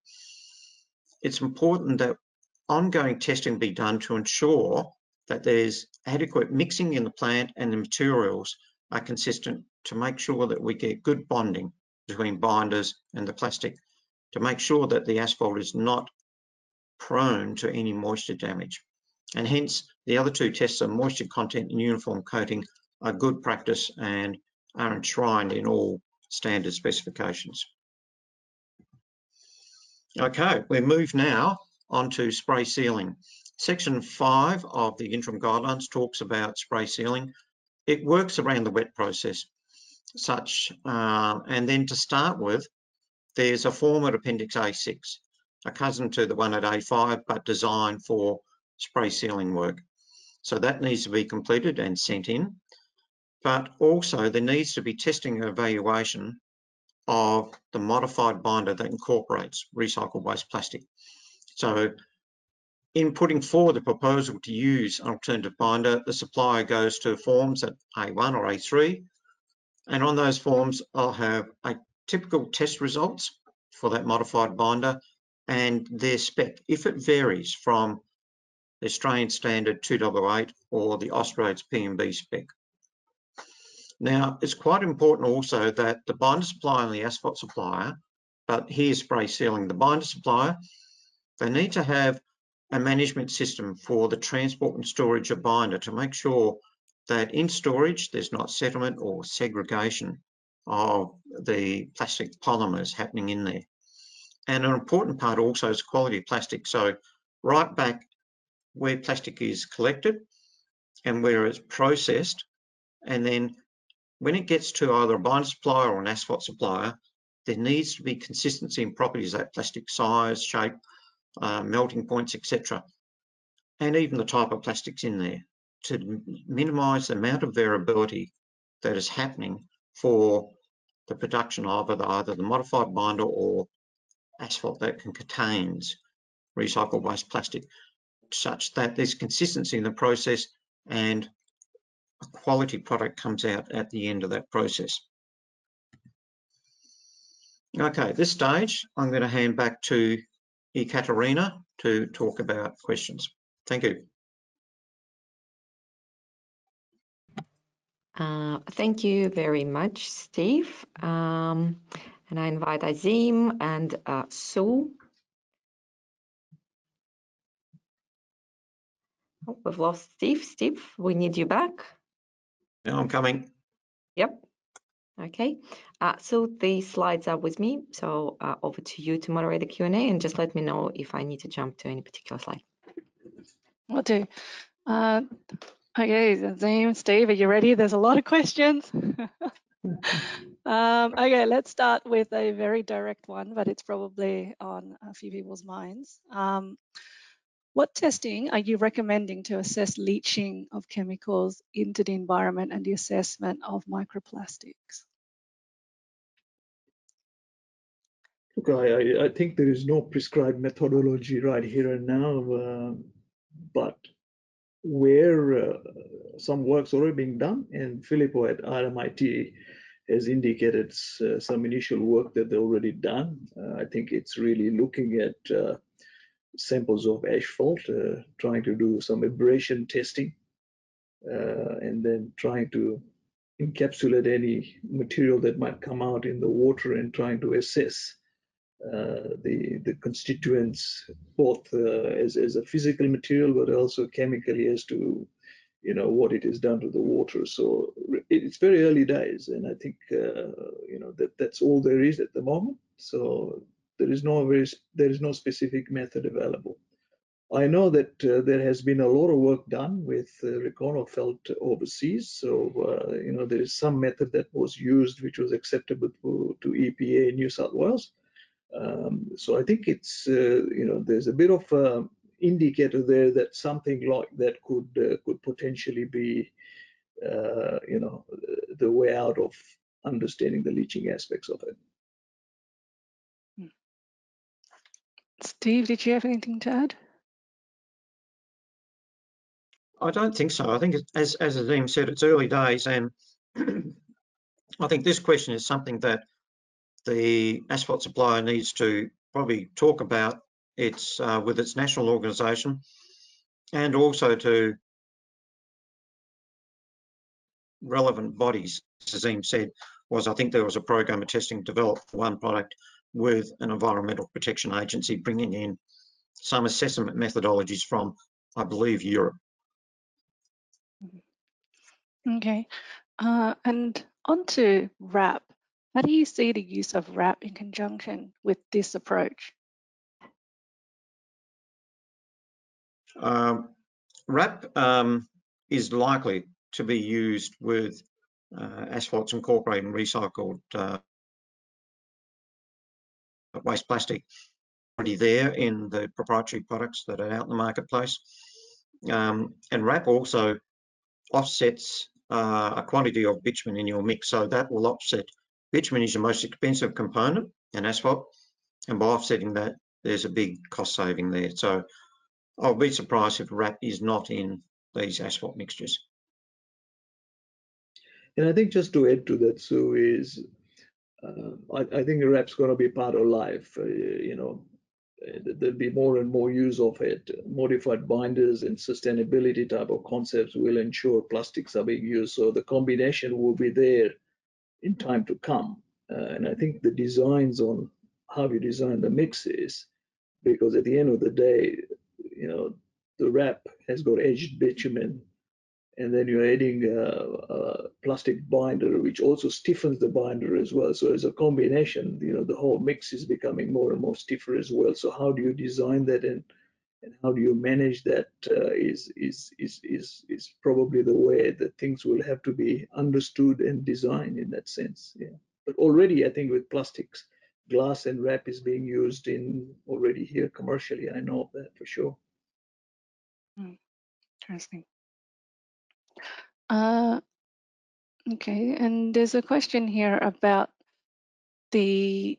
S3: it's important that ongoing testing be done to ensure that there's adequate mixing in the plant and the materials are consistent to make sure that we get good bonding between binders and the plastic to make sure that the asphalt is not prone to any moisture damage. And hence, the other two tests of moisture content and uniform coating are good practice and are enshrined in all standard specifications. Okay, we move now on to spray sealing. Section 5 of the interim guidelines talks about spray sealing. It works around the wet process such, uh, and then to start with, there's a form at Appendix A6, a cousin to the one at A5, but designed for spray sealing work. So that needs to be completed and sent in. But also there needs to be testing and evaluation of the modified binder that incorporates recycled waste plastic. So in putting forward the proposal to use an alternative binder, the supplier goes to forms at A1 or A3. And on those forms, I'll have a typical test results for that modified binder and their spec. If it varies from the Australian standard 208 or the Austroads PMB spec. Now, it's quite important also that the binder supplier and the asphalt supplier, but here's spray sealing, the binder supplier, they need to have a management system for the transport and storage of binder to make sure that in storage there's not settlement or segregation of the plastic polymers happening in there. And an important part also is quality plastic. So right back where plastic is collected and where it's processed, and then when it gets to either a binder supplier or an asphalt supplier, there needs to be consistency in properties like plastic size, shape, uh, melting points, etc. And even the type of plastics in there to minimize the amount of variability that is happening for the production of either the modified binder or asphalt that can contains recycled waste plastic such that there's consistency in the process and a quality product comes out at the end of that process. Okay, this stage, I'm going to hand back to Ekaterina to talk about questions. Thank you.
S1: Uh, thank you very much, Steve. Um, and I invite Azim and uh, Sue. Oh, we've lost Steve. Steve, we need you back.
S3: Yeah, I'm coming.
S1: Yep. Okay. Uh, so the slides are with me. So uh, over to you to moderate the Q&A and just let me know if I need to jump to any particular slide.
S4: Will do. Uh, Okay, Azim, Steve, are you ready? There's a lot of questions. um, okay, let's start with a very direct one, but it's probably on a few people's minds. Um, what testing are you recommending to assess leaching of chemicals into the environment and the assessment of microplastics?
S2: Look, I, I think there is no prescribed methodology right here and now, uh, but where uh, some work's already being done, and Filippo at RMIT has indicated uh, some initial work that they've already done. Uh, I think it's really looking at uh, samples of asphalt, trying to do some abrasion testing, and then trying to encapsulate any material that might come out in the water and trying to assess uh, the the constituents both uh, as as a physical material but also chemically as to you know what it has done to the water. So it's very early days and i think uh, you know that that's all there is at the moment. So there is no very there is no specific method available. I know that uh, there has been a lot of work done with uh, felt overseas. So uh, you know there is some method that was used which was acceptable to, to epa in new south wales. Um, so I think it's uh, you know there's a bit of a indicator there that something like that could uh, could potentially be uh, you know, the way out of understanding the leaching aspects of it.
S4: Steve, did you have anything to add?
S3: I don't think so. I think, it- as as Azim said, it's early days, and I think this question is something that the asphalt supplier needs to probably talk about its uh, with its national organisation, and also to relevant bodies. Azim said, was I think there was a program of testing developed for one product with an environmental protection agency bringing in some assessment methodologies from, I believe, Europe.
S4: Okay. Uh, and on to RAP. How do you see the use of RAP in conjunction with this approach?
S3: RAP um, is likely to be used with uh, asphalts incorporating recycled uh, waste plastic already there in the proprietary products that are out in the marketplace. Um, and RAP also offsets uh, a quantity of bitumen in your mix, so that will offset. Bitumen is your most expensive component in asphalt, and by offsetting that, there's a big cost saving there. So I'll be surprised if RAP is not in these asphalt mixtures.
S2: And I think just to add to that, Sue, is uh, I, I, think RAP's going to be part of life. Uh, you know, there'll be more and more use of it. Modified binders and sustainability type of concepts will ensure plastics are being used. So the combination will be there in time to come. Uh, and I think the designs on how you design the mixes, because at the end of the day, you know, the RAP has got edged bitumen. And then you're adding a, a, plastic binder which also stiffens the binder as well. So as a combination you know the whole mix is becoming more and more stiffer as well. So how do you design that and and how do you manage that uh, is is is is is probably the way that things will have to be understood and designed in that sense yeah. But already i think with plastics glass and RAP is being used in already here commercially. I know that for sure
S4: mm, interesting uh, okay, and there's a question here about the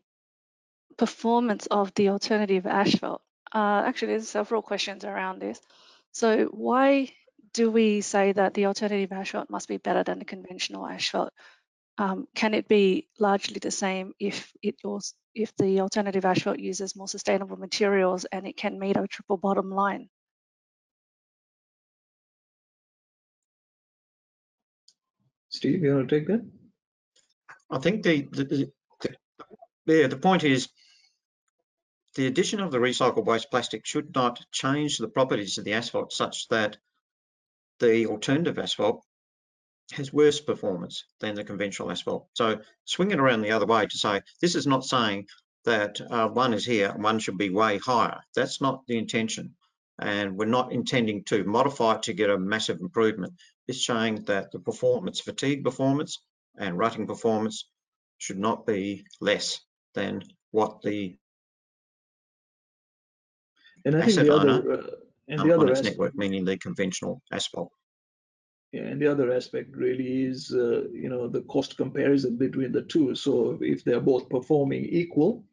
S4: performance of the alternative asphalt. Uh, actually, there's several questions around this. So why do we say that the alternative asphalt must be better than the conventional asphalt? Um, can it be largely the same if it was, if the alternative asphalt uses more sustainable materials and it can meet a triple bottom line?
S2: Steve, you want to take that?
S3: I think the, the, the, yeah, the point is the addition of the recycled waste plastic should not change the properties of the asphalt such that the alternative asphalt has worse performance than the conventional asphalt. So swing it around the other way to say, this is not saying that uh, one is here and one should be way higher. That's not the intention. And we're not intending to modify it to get a massive improvement is showing that the performance, fatigue performance and rutting performance should not be less than what the
S2: and I
S3: think
S2: the other, uh, and the other aspect,
S3: network, meaning the conventional asphalt.
S2: Yeah, and the other aspect really is, uh, you know, the cost comparison between the two. So if they're both performing equal,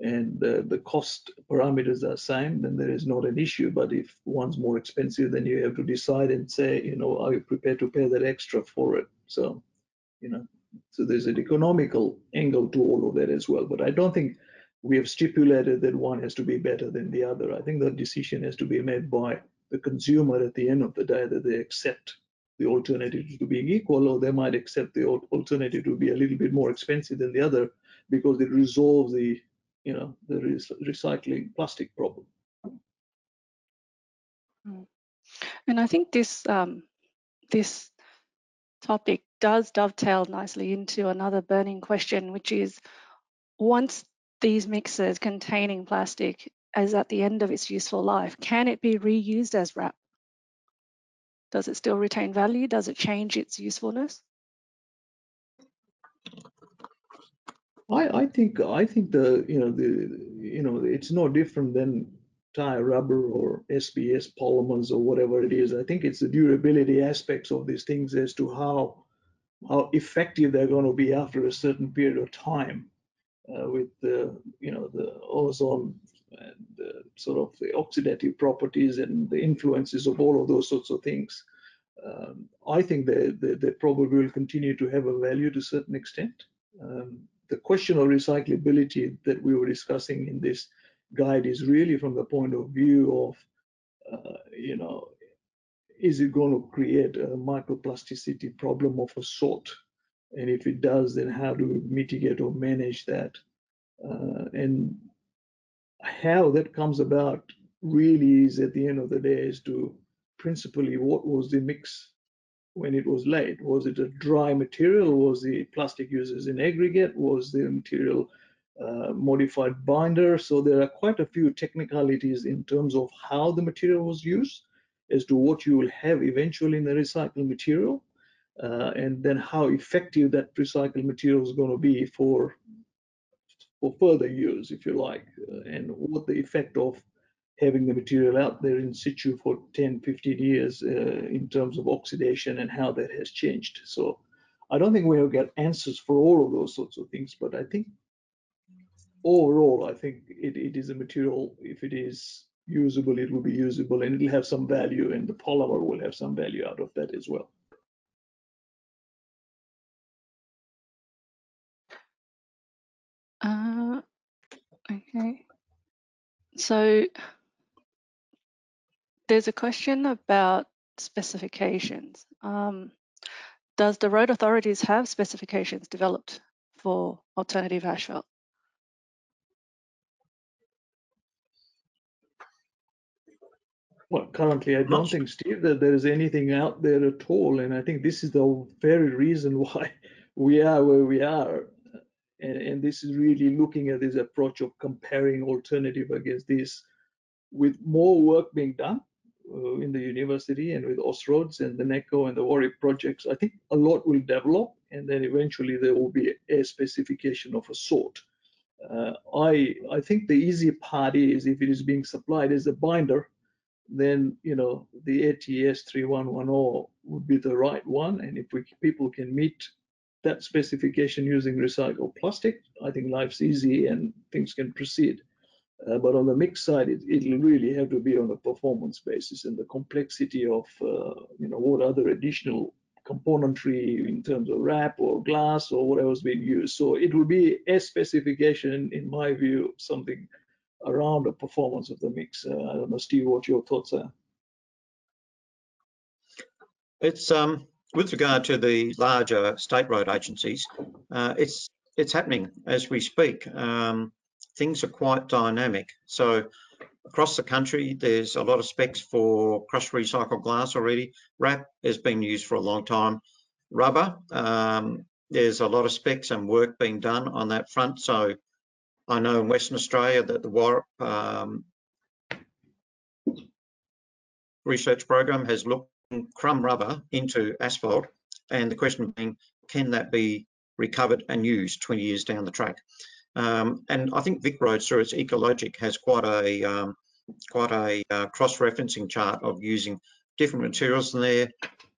S2: and the, the cost parameters are same, then there is not an issue. But if one's more expensive, then you have to decide and say, you know, are you prepared to pay that extra for it? So, you know, so there's an economical angle to all of that as well. But I don't think we have stipulated that one has to be better than the other. I think that decision has to be made by the consumer at the end of the day that they accept the alternative to being equal, or they might accept the alternative to be a little bit more expensive than the other because it resolves the you know the recycling plastic problem.
S4: Hmm. And I think this um, this topic does dovetail nicely into another burning question, which is once these mixers containing plastic is at the end of its useful life, can it be reused as RAP? Does it still retain value? Does it change its usefulness?
S2: I, I think I think the you know the you know it's no different than tire rubber or SBS polymers or whatever it is. I think it's the durability aspects of these things as to how how effective they're going to be after a certain period of time uh, with the you know the ozone and sort of the oxidative properties and the influences of all of those sorts of things. Um, I think they, they, they, probably will continue to have a value to a certain extent. Um, the question of recyclability that we were discussing in this guide is really from the point of view of, uh, you know, is it going to create a microplasticity problem of a sort? And if it does, then how do we mitigate or manage that? Uh, and how that comes about really is at the end of the day is to principally what was the mix when it was laid? Was it a dry material? Was the plastic used as an aggregate? Was the material uh, modified binder? So there are quite a few technicalities in terms of how the material was used as to what you will have eventually in the recycled material. Uh, and then how effective that recycled material is going to be for for further use, if you like, uh, and what the effect of having the material out there in situ for 10, 15 years uh, in terms of oxidation and how that has changed. So I don't think we'll get answers for all of those sorts of things, but I think overall, I think it, it is a material, if it is usable, it will be usable and it'll have some value and the polymer will have some value out of that as well.
S4: Uh, okay. So there's a question about specifications. Um, does the road authorities have specifications developed for alternative asphalt?
S2: Well, currently, I don't think, Steve, that there is anything out there at all. And I think this is the very reason why we are where we are. And, and this is really looking at this approach of comparing alternative against this with more work being done uh, in the university and with Austroads and the NACOE and the WARRIP projects. I think a lot will develop and then eventually there will be a specification of a sort. Uh, I, I think the easy part is if it is being supplied as a binder, then you know the ATS 3110 would be the right one. And if we, people can meet that specification using recycled plastic, I think life's easy and things can proceed. Uh, but on the mix side, it, will really have to be on a performance basis and the complexity of, uh, you know, what other additional componentry in terms of RAP or glass or whatever's being used. So it will be a specification, in my view, something around the performance of the mix. Uh, I don't know, Steve, what your thoughts are.
S3: It's um, with regard to the larger state road agencies, uh, it's it's happening as we speak. Um, things are quite dynamic. So across the country, there's a lot of specs for crushed recycled glass already. RAP has been used for a long time. Rubber, um, there's a lot of specs and work being done on that front. So I know in Western Australia that the WARRIP um, research program has looked crumb rubber into asphalt and the question being can that be recovered and used 20 years down the track um, and I think Vic Roads through its ecologiQ has quite a um, quite a uh, cross-referencing chart of using different materials in there.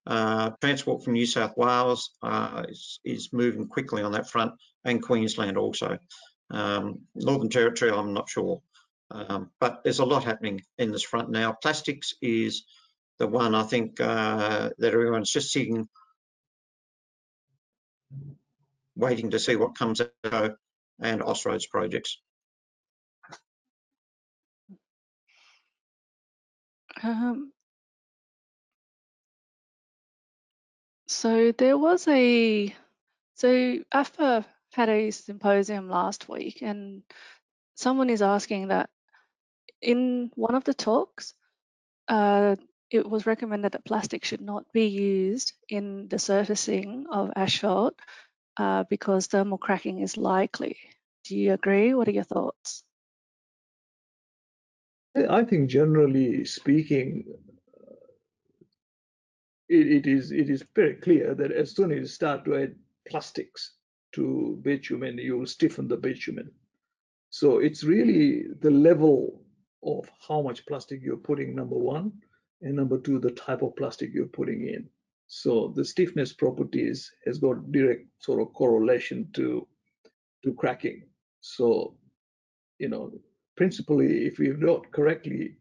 S3: Uh, Transport from New South Wales uh, is, is, moving quickly on that front, and Queensland also. Um, Northern Territory, I'm not sure, um, but there's a lot happening in this front now. Plastics is the one I think uh, that everyone's just sitting, waiting to see what comes out and Austroads projects.
S4: Um, so there was a, so AAPA had a symposium last week and someone is asking that in one of the talks, uh, it was recommended that plastic should not be used in the surfacing of asphalt uh, because thermal cracking is likely. Do you agree? What are your thoughts?
S2: I think generally speaking, it, it is it is very clear that as soon as you start to add plastics to bitumen, you will stiffen the bitumen. So it's really the level of how much plastic you're putting, number one, and number two, the type of plastic you're putting in. So the stiffness properties has got direct sort of correlation to to cracking. So, you know, principally, if you've not correctly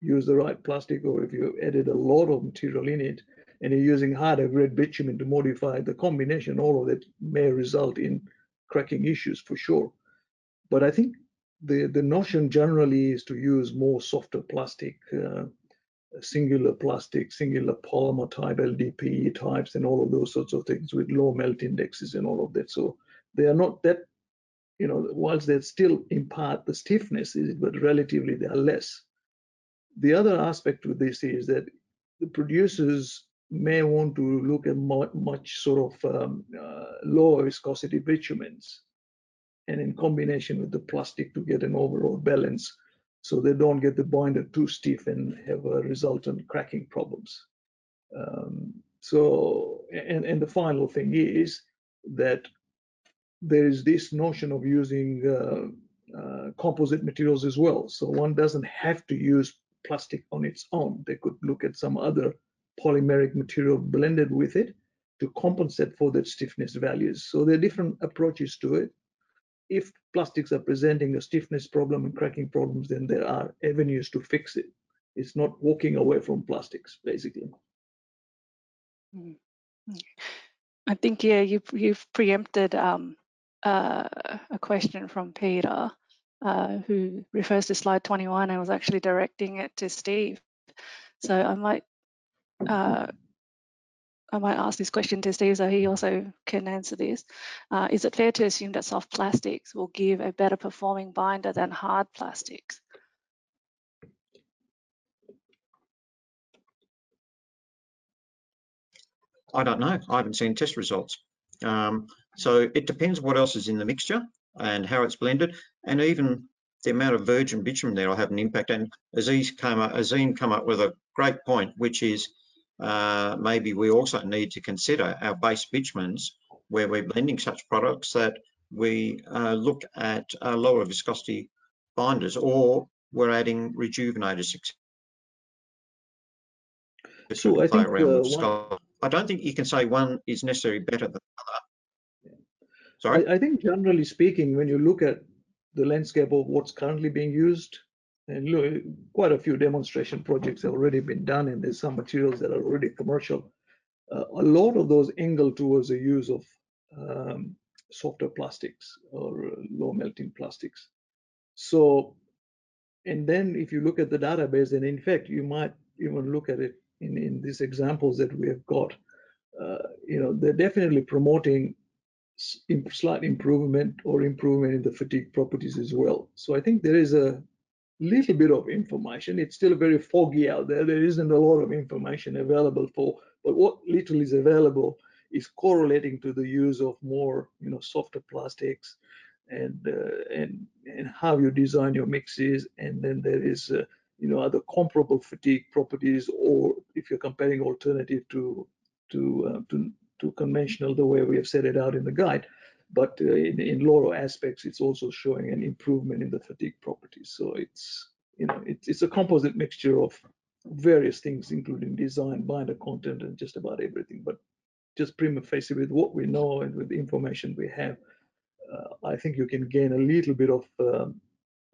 S2: used the right plastic, or if you added a lot of material in it, and you're using harder grade bitumen to modify the combination, all of that may result in cracking issues for sure. But I think the the notion generally is to use more softer plastic. Uh, singular plastic, singular polymer type, LDPE types, and all of those sorts of things with low melt indexes and all of that. So they are not that, you know, whilst they still impart the stiffness, but relatively they are less. The other aspect with this is that the producers may want to look at much sort of um, uh, lower viscosity bitumens and in combination with the plastic to get an overall balance so they don't get the binder too stiff and have a resultant cracking problems. Um, so, and, and the final thing is that there is this notion of using uh, uh, composite materials as well. So one doesn't have to use plastic on its own. They could look at some other polymeric material blended with it to compensate for that stiffness values. So there are different approaches to it if plastics are presenting a stiffness problem and cracking problems, then there are avenues to fix it. It's not walking away from plastics, basically.
S4: Hmm. I think yeah, you you've preempted um, uh, a question from Peter, uh, who refers to slide 21 and was actually directing it to Steve. So I might uh, I might ask this question to Steve so he also can answer this. Uh, is it fair to assume that soft plastics will give a better performing binder than hard plastics?
S3: I don't know. I haven't seen test results. Um, so it depends what else is in the mixture and how it's blended, and even the amount of virgin bitumen there will have an impact. And Aziz came up, Azim come up with a great point, which is uh, maybe we also need to consider our base bitumens where we're blending such products that we uh, look at uh, lower viscosity binders or we're adding rejuvenators.
S2: So I think
S3: one... I don't think you can say one is necessarily better than the other. Sorry?
S2: I, I think generally speaking, when you look at the landscape of what's currently being used, quite a few demonstration projects have already been done, and there's some materials that are already commercial. Uh, a lot of those angle towards the use of um, softer plastics or low melting plastics. So, and then if you look at the database, and in fact, you might even look at it in, in these examples that we have got, uh, you know, they're definitely promoting slight improvement or improvement in the fatigue properties as well. So I think there is a little bit of information. It's still very foggy out there. There isn't a lot of information available for, but what little is available is correlating to the use of more, you know, softer plastics and uh, and and how you design your mixes. And then there is, uh, you know, other comparable fatigue properties, or if you're comparing alternative to to uh, to to conventional, the way we have set it out in the guide but uh, in, in lower aspects, it's also showing an improvement in the fatigue properties. So it's, you know, it's, it's a composite mixture of various things, including design, binder content, and just about everything. But just prima facie with what we know and with the information we have, uh, I think you can gain a little bit of um,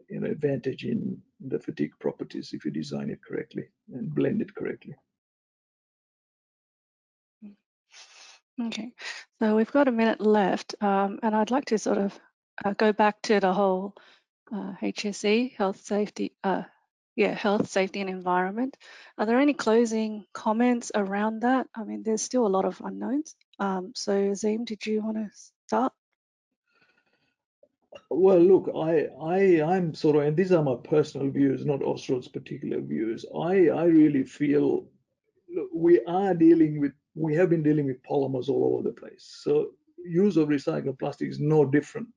S2: you know, advantage in the fatigue properties if you design it correctly and blend it correctly.
S4: Okay, so we've got a minute left, um, and I'd like to sort of uh, go back to the whole uh, HSE, health, safety, uh, yeah, health, safety, and environment. Are there any closing comments around that? I mean, there's still a lot of unknowns. Um, so, Zim, did you want to start?
S2: Well, look, I, I, I'm sort of, and these are my personal views, not Austroad's particular views. I, I really feel look, we are dealing with we have been dealing with polymers all over the place. So use of recycled plastic is no different.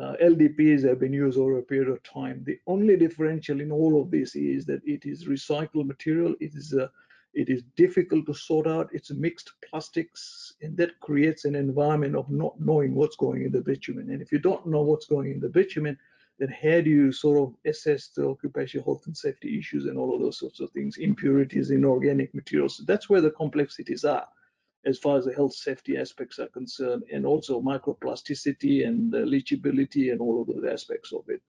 S2: Uh, LDPs have been used over a period of time. The only differential in all of this is that it is recycled material. It is a, it is difficult to sort out. It's mixed plastics, and that creates an environment of not knowing what's going in the bitumen. And if you don't know what's going in the bitumen, then how do you sort of assess the occupational health and safety issues and all of those sorts of things, impurities in organic materials. That's where the complexities are as far as the health safety aspects are concerned, and also microplasticity and leachability and all of those aspects of it.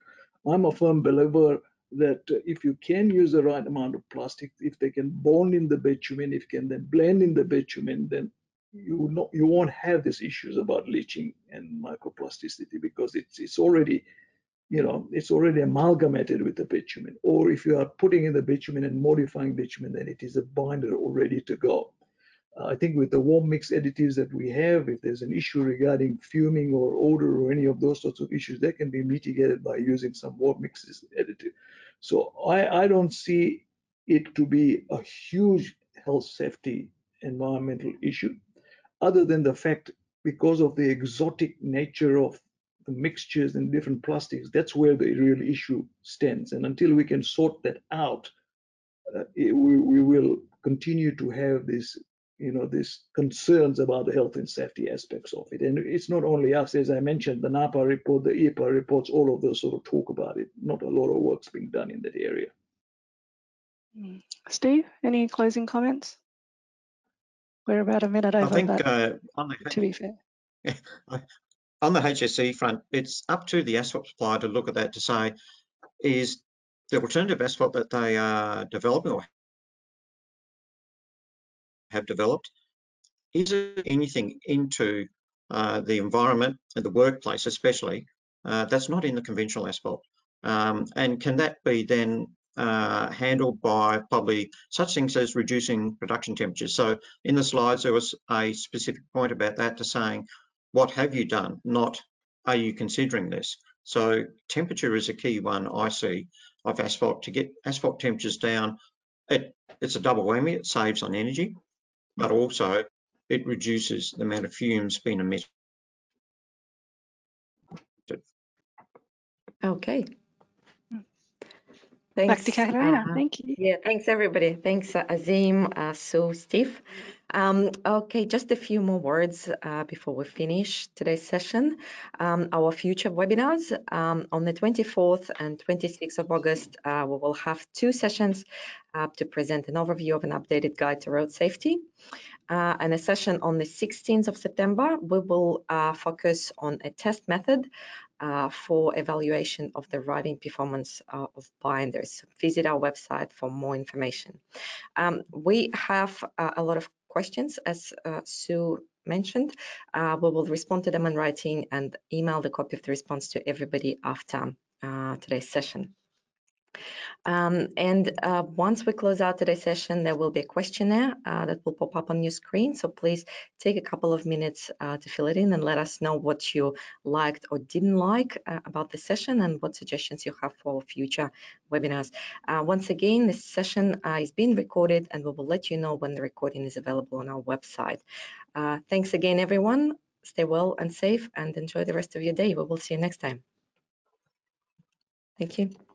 S2: I'm a firm believer that if you can use the right amount of plastic, if they can bond in the bitumen, if you can then blend in the bitumen, then you not you won't have these issues about leaching and microplasticity because it's it's already you know it's already amalgamated with the bitumen. Or if you are putting in the bitumen and modifying bitumen then it is a binder all ready to go. Uh, i think with the warm mix additives that we have if there's an issue regarding fuming or odor or any of those sorts of issues that can be mitigated by using some warm mixes additive. So i i don't see it to be a huge health safety environmental issue other than the fact because of the exotic nature of mixtures and different plastics, that's where the real issue stands. And until we can sort that out, uh, it, we, we will continue to have this, you know, these concerns about the health and safety aspects of it. And it's not only us, as I mentioned, the NAPA report, the EPA reports, all of those sort of talk about it. Not a lot of work's being done in that area.
S4: Hmm. Steve, any closing comments? We're about a minute over.
S3: I think
S4: but,
S3: uh, on the
S4: to be fair.
S3: on the HSE front, it's up to the asphalt supplier to look at that to say, is the alternative asphalt that they are developing or have developed, is it anything into uh, the environment and the workplace especially, uh, that's not in the conventional asphalt? Um, and can that be then uh, handled by probably such things as reducing production temperatures. So in the slides, there was a specific point about that to saying, what have you done? Not, are you considering this? So temperature is a key one I see of asphalt. To get asphalt temperatures down, it, it's a double whammy. It saves on energy, but also it reduces the amount of fumes being emitted.
S1: Okay,
S4: Back to Katarina.
S1: uh,
S4: Thank you.
S1: Yeah, thanks everybody. Thanks uh, Azim, uh, Sue, Steve. Um, okay, just a few more words uh, before we finish today's session. Um, our future webinars um, on the 24th and 26th of August, uh, we will have two sessions uh, to present an overview of an updated guide to road safety. Uh, and a session on the 16th of September, we will uh, focus on a test method for evaluation of the rutting performance uh, of binders. Visit our website for more information. Um, we have uh, a lot of questions, as uh, Sue mentioned. Uh, we will respond to them in writing and email the copy of the response to everybody after uh, today's session. Um, and uh, once we close out today's session, there will be a questionnaire uh, that will pop up on your screen. So please take a couple of minutes uh, to fill it in and let us know what you liked or didn't like uh, about the session and what suggestions you have for future webinars. Uh, once again, this session uh, is being recorded and we will let you know when the recording is available on our website. thanks again, everyone. Stay well and safe and enjoy the rest of your day. We will see you next time. Thank you.